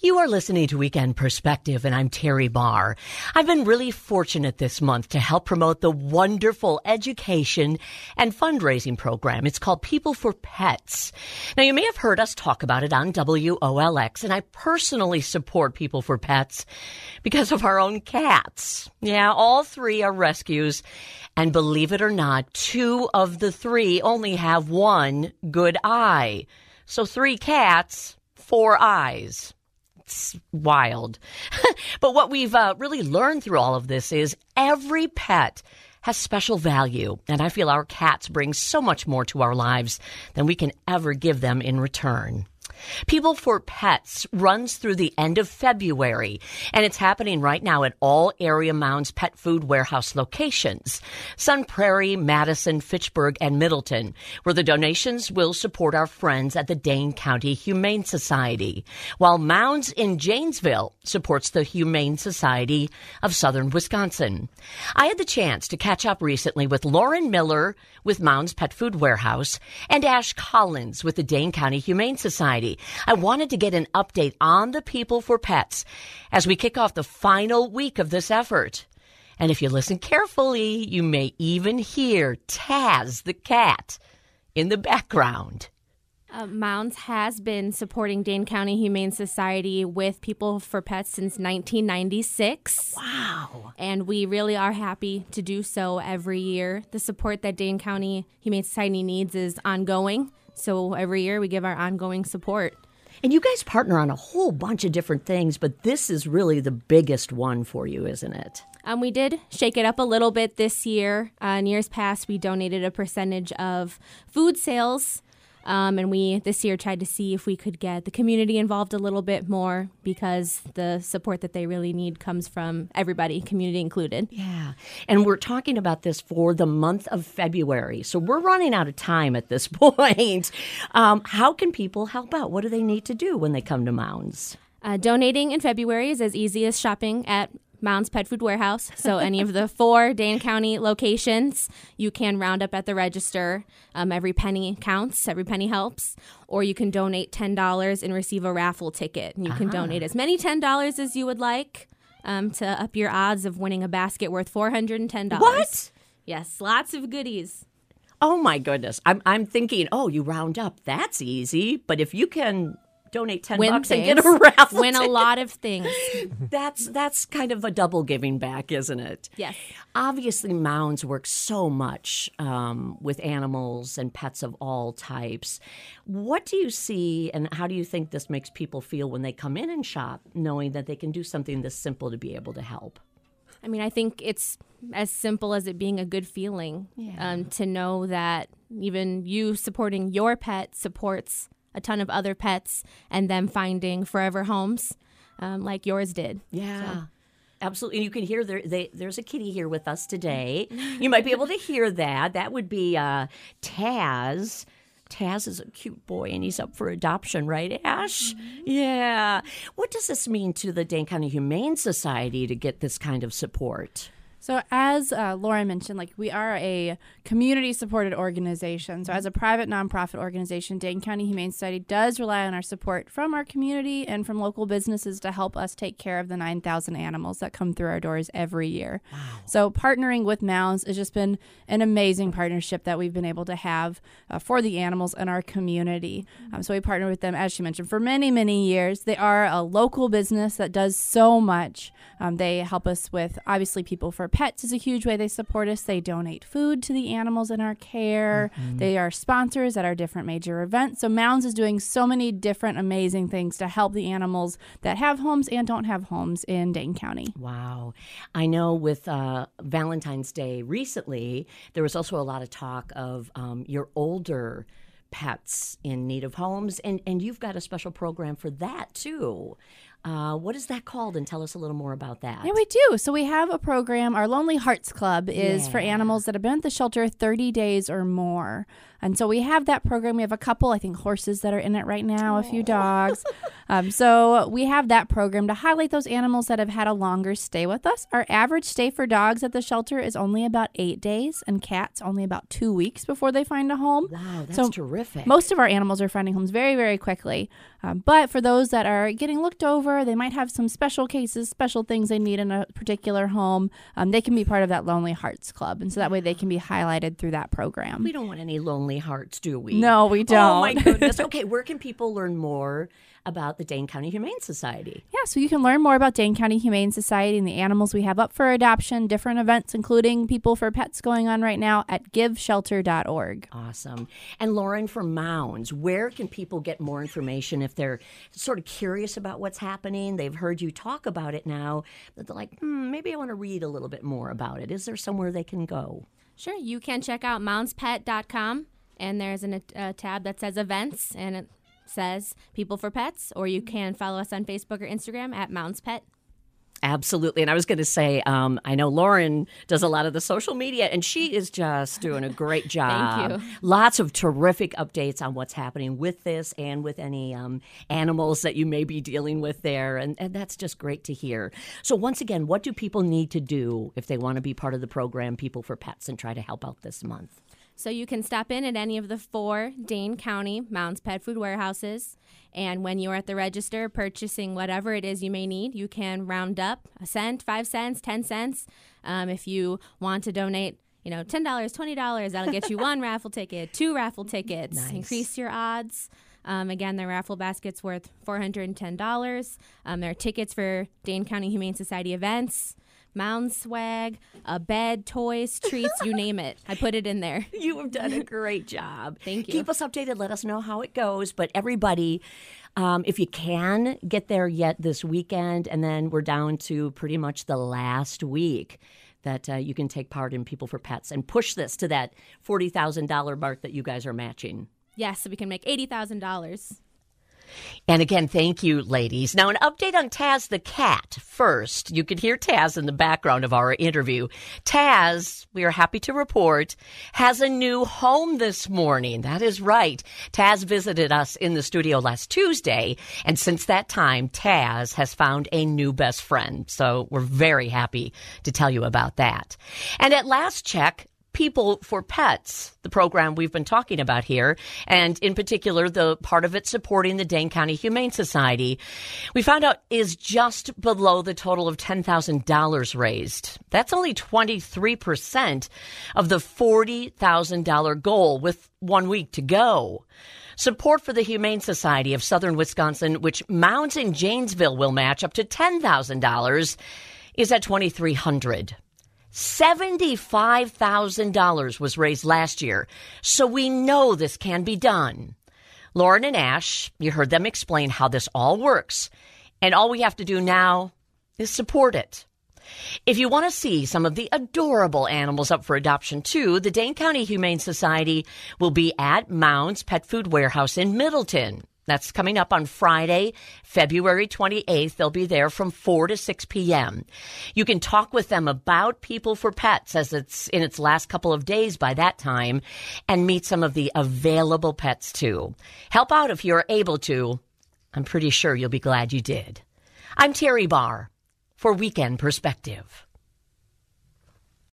You are listening to Weekend Perspective, and I'm Teri Barr. I've been really fortunate this month to help promote the wonderful education and fundraising program. It's called People for Pets. Now, you may have heard us talk about it on WOLX, and I personally support People for Pets because of our own cats. Yeah, all three are rescues, and believe it or not, two of the three only have one good eye. So, three cats, four eyes it's wild. but what we've uh, really learned through all of this is every pet has special value. And I feel our cats bring so much more to our lives than we can ever give them in return. People for Pets runs through the end of February, and it's happening right now at all Area Mounds Pet Food Warehouse locations Sun Prairie, Madison, Fitchburg, and Middleton, where the donations will support our friends at the Dane County Humane Society, while Mounds in Janesville supports the Humane Society of Southern Wisconsin. I had the chance to catch up recently with Lauren Miller with Mounds Pet Food Warehouse and Ash Collins with the Dane County Humane Society. I wanted to get an update on the People for Pets as we kick off the final week of this effort. And if you listen carefully, you may even hear Taz the cat in the background. Uh, Mounds has been supporting Dane County Humane Society with People for Pets since 1996. Wow. And we really are happy to do so every year. The support that Dane County Humane Society needs is ongoing. So every year we give our ongoing support. And you guys partner on a whole bunch of different things, but this is really the biggest one for you, isn't it? Um, we did shake it up a little bit this year. Uh, in years past, we donated a percentage of food sales um, and we this year tried to see if we could get the community involved a little bit more because the support that they really need comes from everybody, community included. Yeah. And we're talking about this for the month of February. So we're running out of time at this point. Um, how can people help out? What do they need to do when they come to Mounds? Uh, donating in February is as easy as shopping at Mounds Pet Food Warehouse. So any of the four Dane County locations, you can round up at the register. Um, every penny counts. Every penny helps. Or you can donate ten dollars and receive a raffle ticket. And You can uh-huh. donate as many ten dollars as you would like um, to up your odds of winning a basket worth four hundred and ten dollars. What? Yes, lots of goodies. Oh my goodness. I'm I'm thinking, oh, you round up. That's easy. But if you can donate 10 win bucks things, and get a raffle win ticket. a lot of things. That's that's kind of a double giving back isn't it? Yes. Obviously mounds work so much um, with animals and pets of all types. What do you see and how do you think this makes people feel when they come in and shop knowing that they can do something this simple to be able to help? I mean, I think it's as simple as it being a good feeling yeah. um, to know that even you supporting your pet supports a ton of other pets and them finding forever homes um, like yours did. Yeah. So. Absolutely. And you can hear there, they, there's a kitty here with us today. You might be able to hear that. That would be uh, Taz. Taz is a cute boy and he's up for adoption, right, Ash? Mm-hmm. Yeah. What does this mean to the Dane County Humane Society to get this kind of support? So, as uh, Lauren mentioned, like we are a community supported organization. So, as a private nonprofit organization, Dane County Humane Society does rely on our support from our community and from local businesses to help us take care of the 9,000 animals that come through our doors every year. Wow. So, partnering with Mounds has just been an amazing partnership that we've been able to have uh, for the animals in our community. Um, so, we partner with them, as she mentioned, for many, many years. They are a local business that does so much. Um, they help us with obviously people for Pets is a huge way they support us. They donate food to the animals in our care. Mm-hmm. They are sponsors at our different major events. So Mounds is doing so many different amazing things to help the animals that have homes and don't have homes in Dane County. Wow. I know with uh, Valentine's Day recently, there was also a lot of talk of um, your older pets in need of homes and and you've got a special program for that too uh, what is that called? And tell us a little more about that. Yeah, we do. So we have a program. Our Lonely Hearts Club is yeah. for animals that have been at the shelter 30 days or more. And so we have that program. We have a couple, I think, horses that are in it right now, Aww. a few dogs. um, so we have that program to highlight those animals that have had a longer stay with us. Our average stay for dogs at the shelter is only about eight days, and cats only about two weeks before they find a home. Wow, that's so terrific. Most of our animals are finding homes very, very quickly. Um, but for those that are getting looked over, over. They might have some special cases, special things they need in a particular home. Um, they can be part of that Lonely Hearts Club. And so that way they can be highlighted through that program. We don't want any lonely hearts, do we? No, we don't. Oh, my goodness. Okay, where can people learn more about the Dane County Humane Society? Yeah, so you can learn more about Dane County Humane Society and the animals we have up for adoption, different events, including People for Pets going on right now at giveshelter.org. Awesome. And Lauren, for Mounds, where can people get more information if they're sort of curious about what's happening? They've heard you talk about it now, but they're like, hmm, maybe I want to read a little bit more about it. Is there somewhere they can go? Sure, you can check out moundspet.com and there's an, a tab that says events and it says people for pets, or you can follow us on Facebook or Instagram at Mounds Pet. Absolutely. And I was going to say, um, I know Lauren does a lot of the social media, and she is just doing a great job. Thank you. Lots of terrific updates on what's happening with this and with any um, animals that you may be dealing with there. And, and that's just great to hear. So, once again, what do people need to do if they want to be part of the program, People for Pets, and try to help out this month? So you can stop in at any of the four Dane County Mounds Pet Food warehouses. And when you're at the register purchasing whatever it is you may need, you can round up a cent, five cents, 10 cents. Um, if you want to donate, you know, $10, $20, that'll get you one raffle ticket, two raffle tickets, Nice. increase your odds. Um, again, the raffle basket's worth $410. Um, there are tickets for Dane County Humane Society events, mound swag, a bed, toys, treats, you name it. I put it in there. You have done a great job. Thank you. Keep us updated. Let us know how it goes. But everybody, um, if you can get there yet this weekend, and then we're down to pretty much the last week that uh, you can take part in People for Pets and push this to that forty thousand dollar mark that you guys are matching. Yes, so we can make $80,000. And again, thank you, ladies. Now, an update on Taz the cat. First, you could hear Taz in the background of our interview. Taz, we are happy to report, has a new home this morning. That is right. Taz visited us in the studio last Tuesday, and since that time, Taz has found a new best friend. So we're very happy to tell you about that. And at last check, People for Pets, the program we've been talking about here, and in particular, the part of it supporting the Dane County Humane Society, we found out is just below the total of $10,000 raised. That's only 23% of the $40,000 goal with one week to go. Support for the Humane Society of Southern Wisconsin, which Mounds in Janesville will match up to $10,000, is at 2300 $75,000 was raised last year, so we know this can be done. Lauren and Ash, you heard them explain how this all works, and all we have to do now is support it. If you want to see some of the adorable animals up for adoption too, the Dane County Humane Society will be at Mounds Pet Food Warehouse in Middleton. That's coming up on Friday, February 28th. They'll be there from 4 to 6 p.m. You can talk with them about People for Pets as it's in its last couple of days by that time and meet some of the available pets too. Help out if you're able to. I'm pretty sure you'll be glad you did. I'm Teri Barr for Weekend Perspective.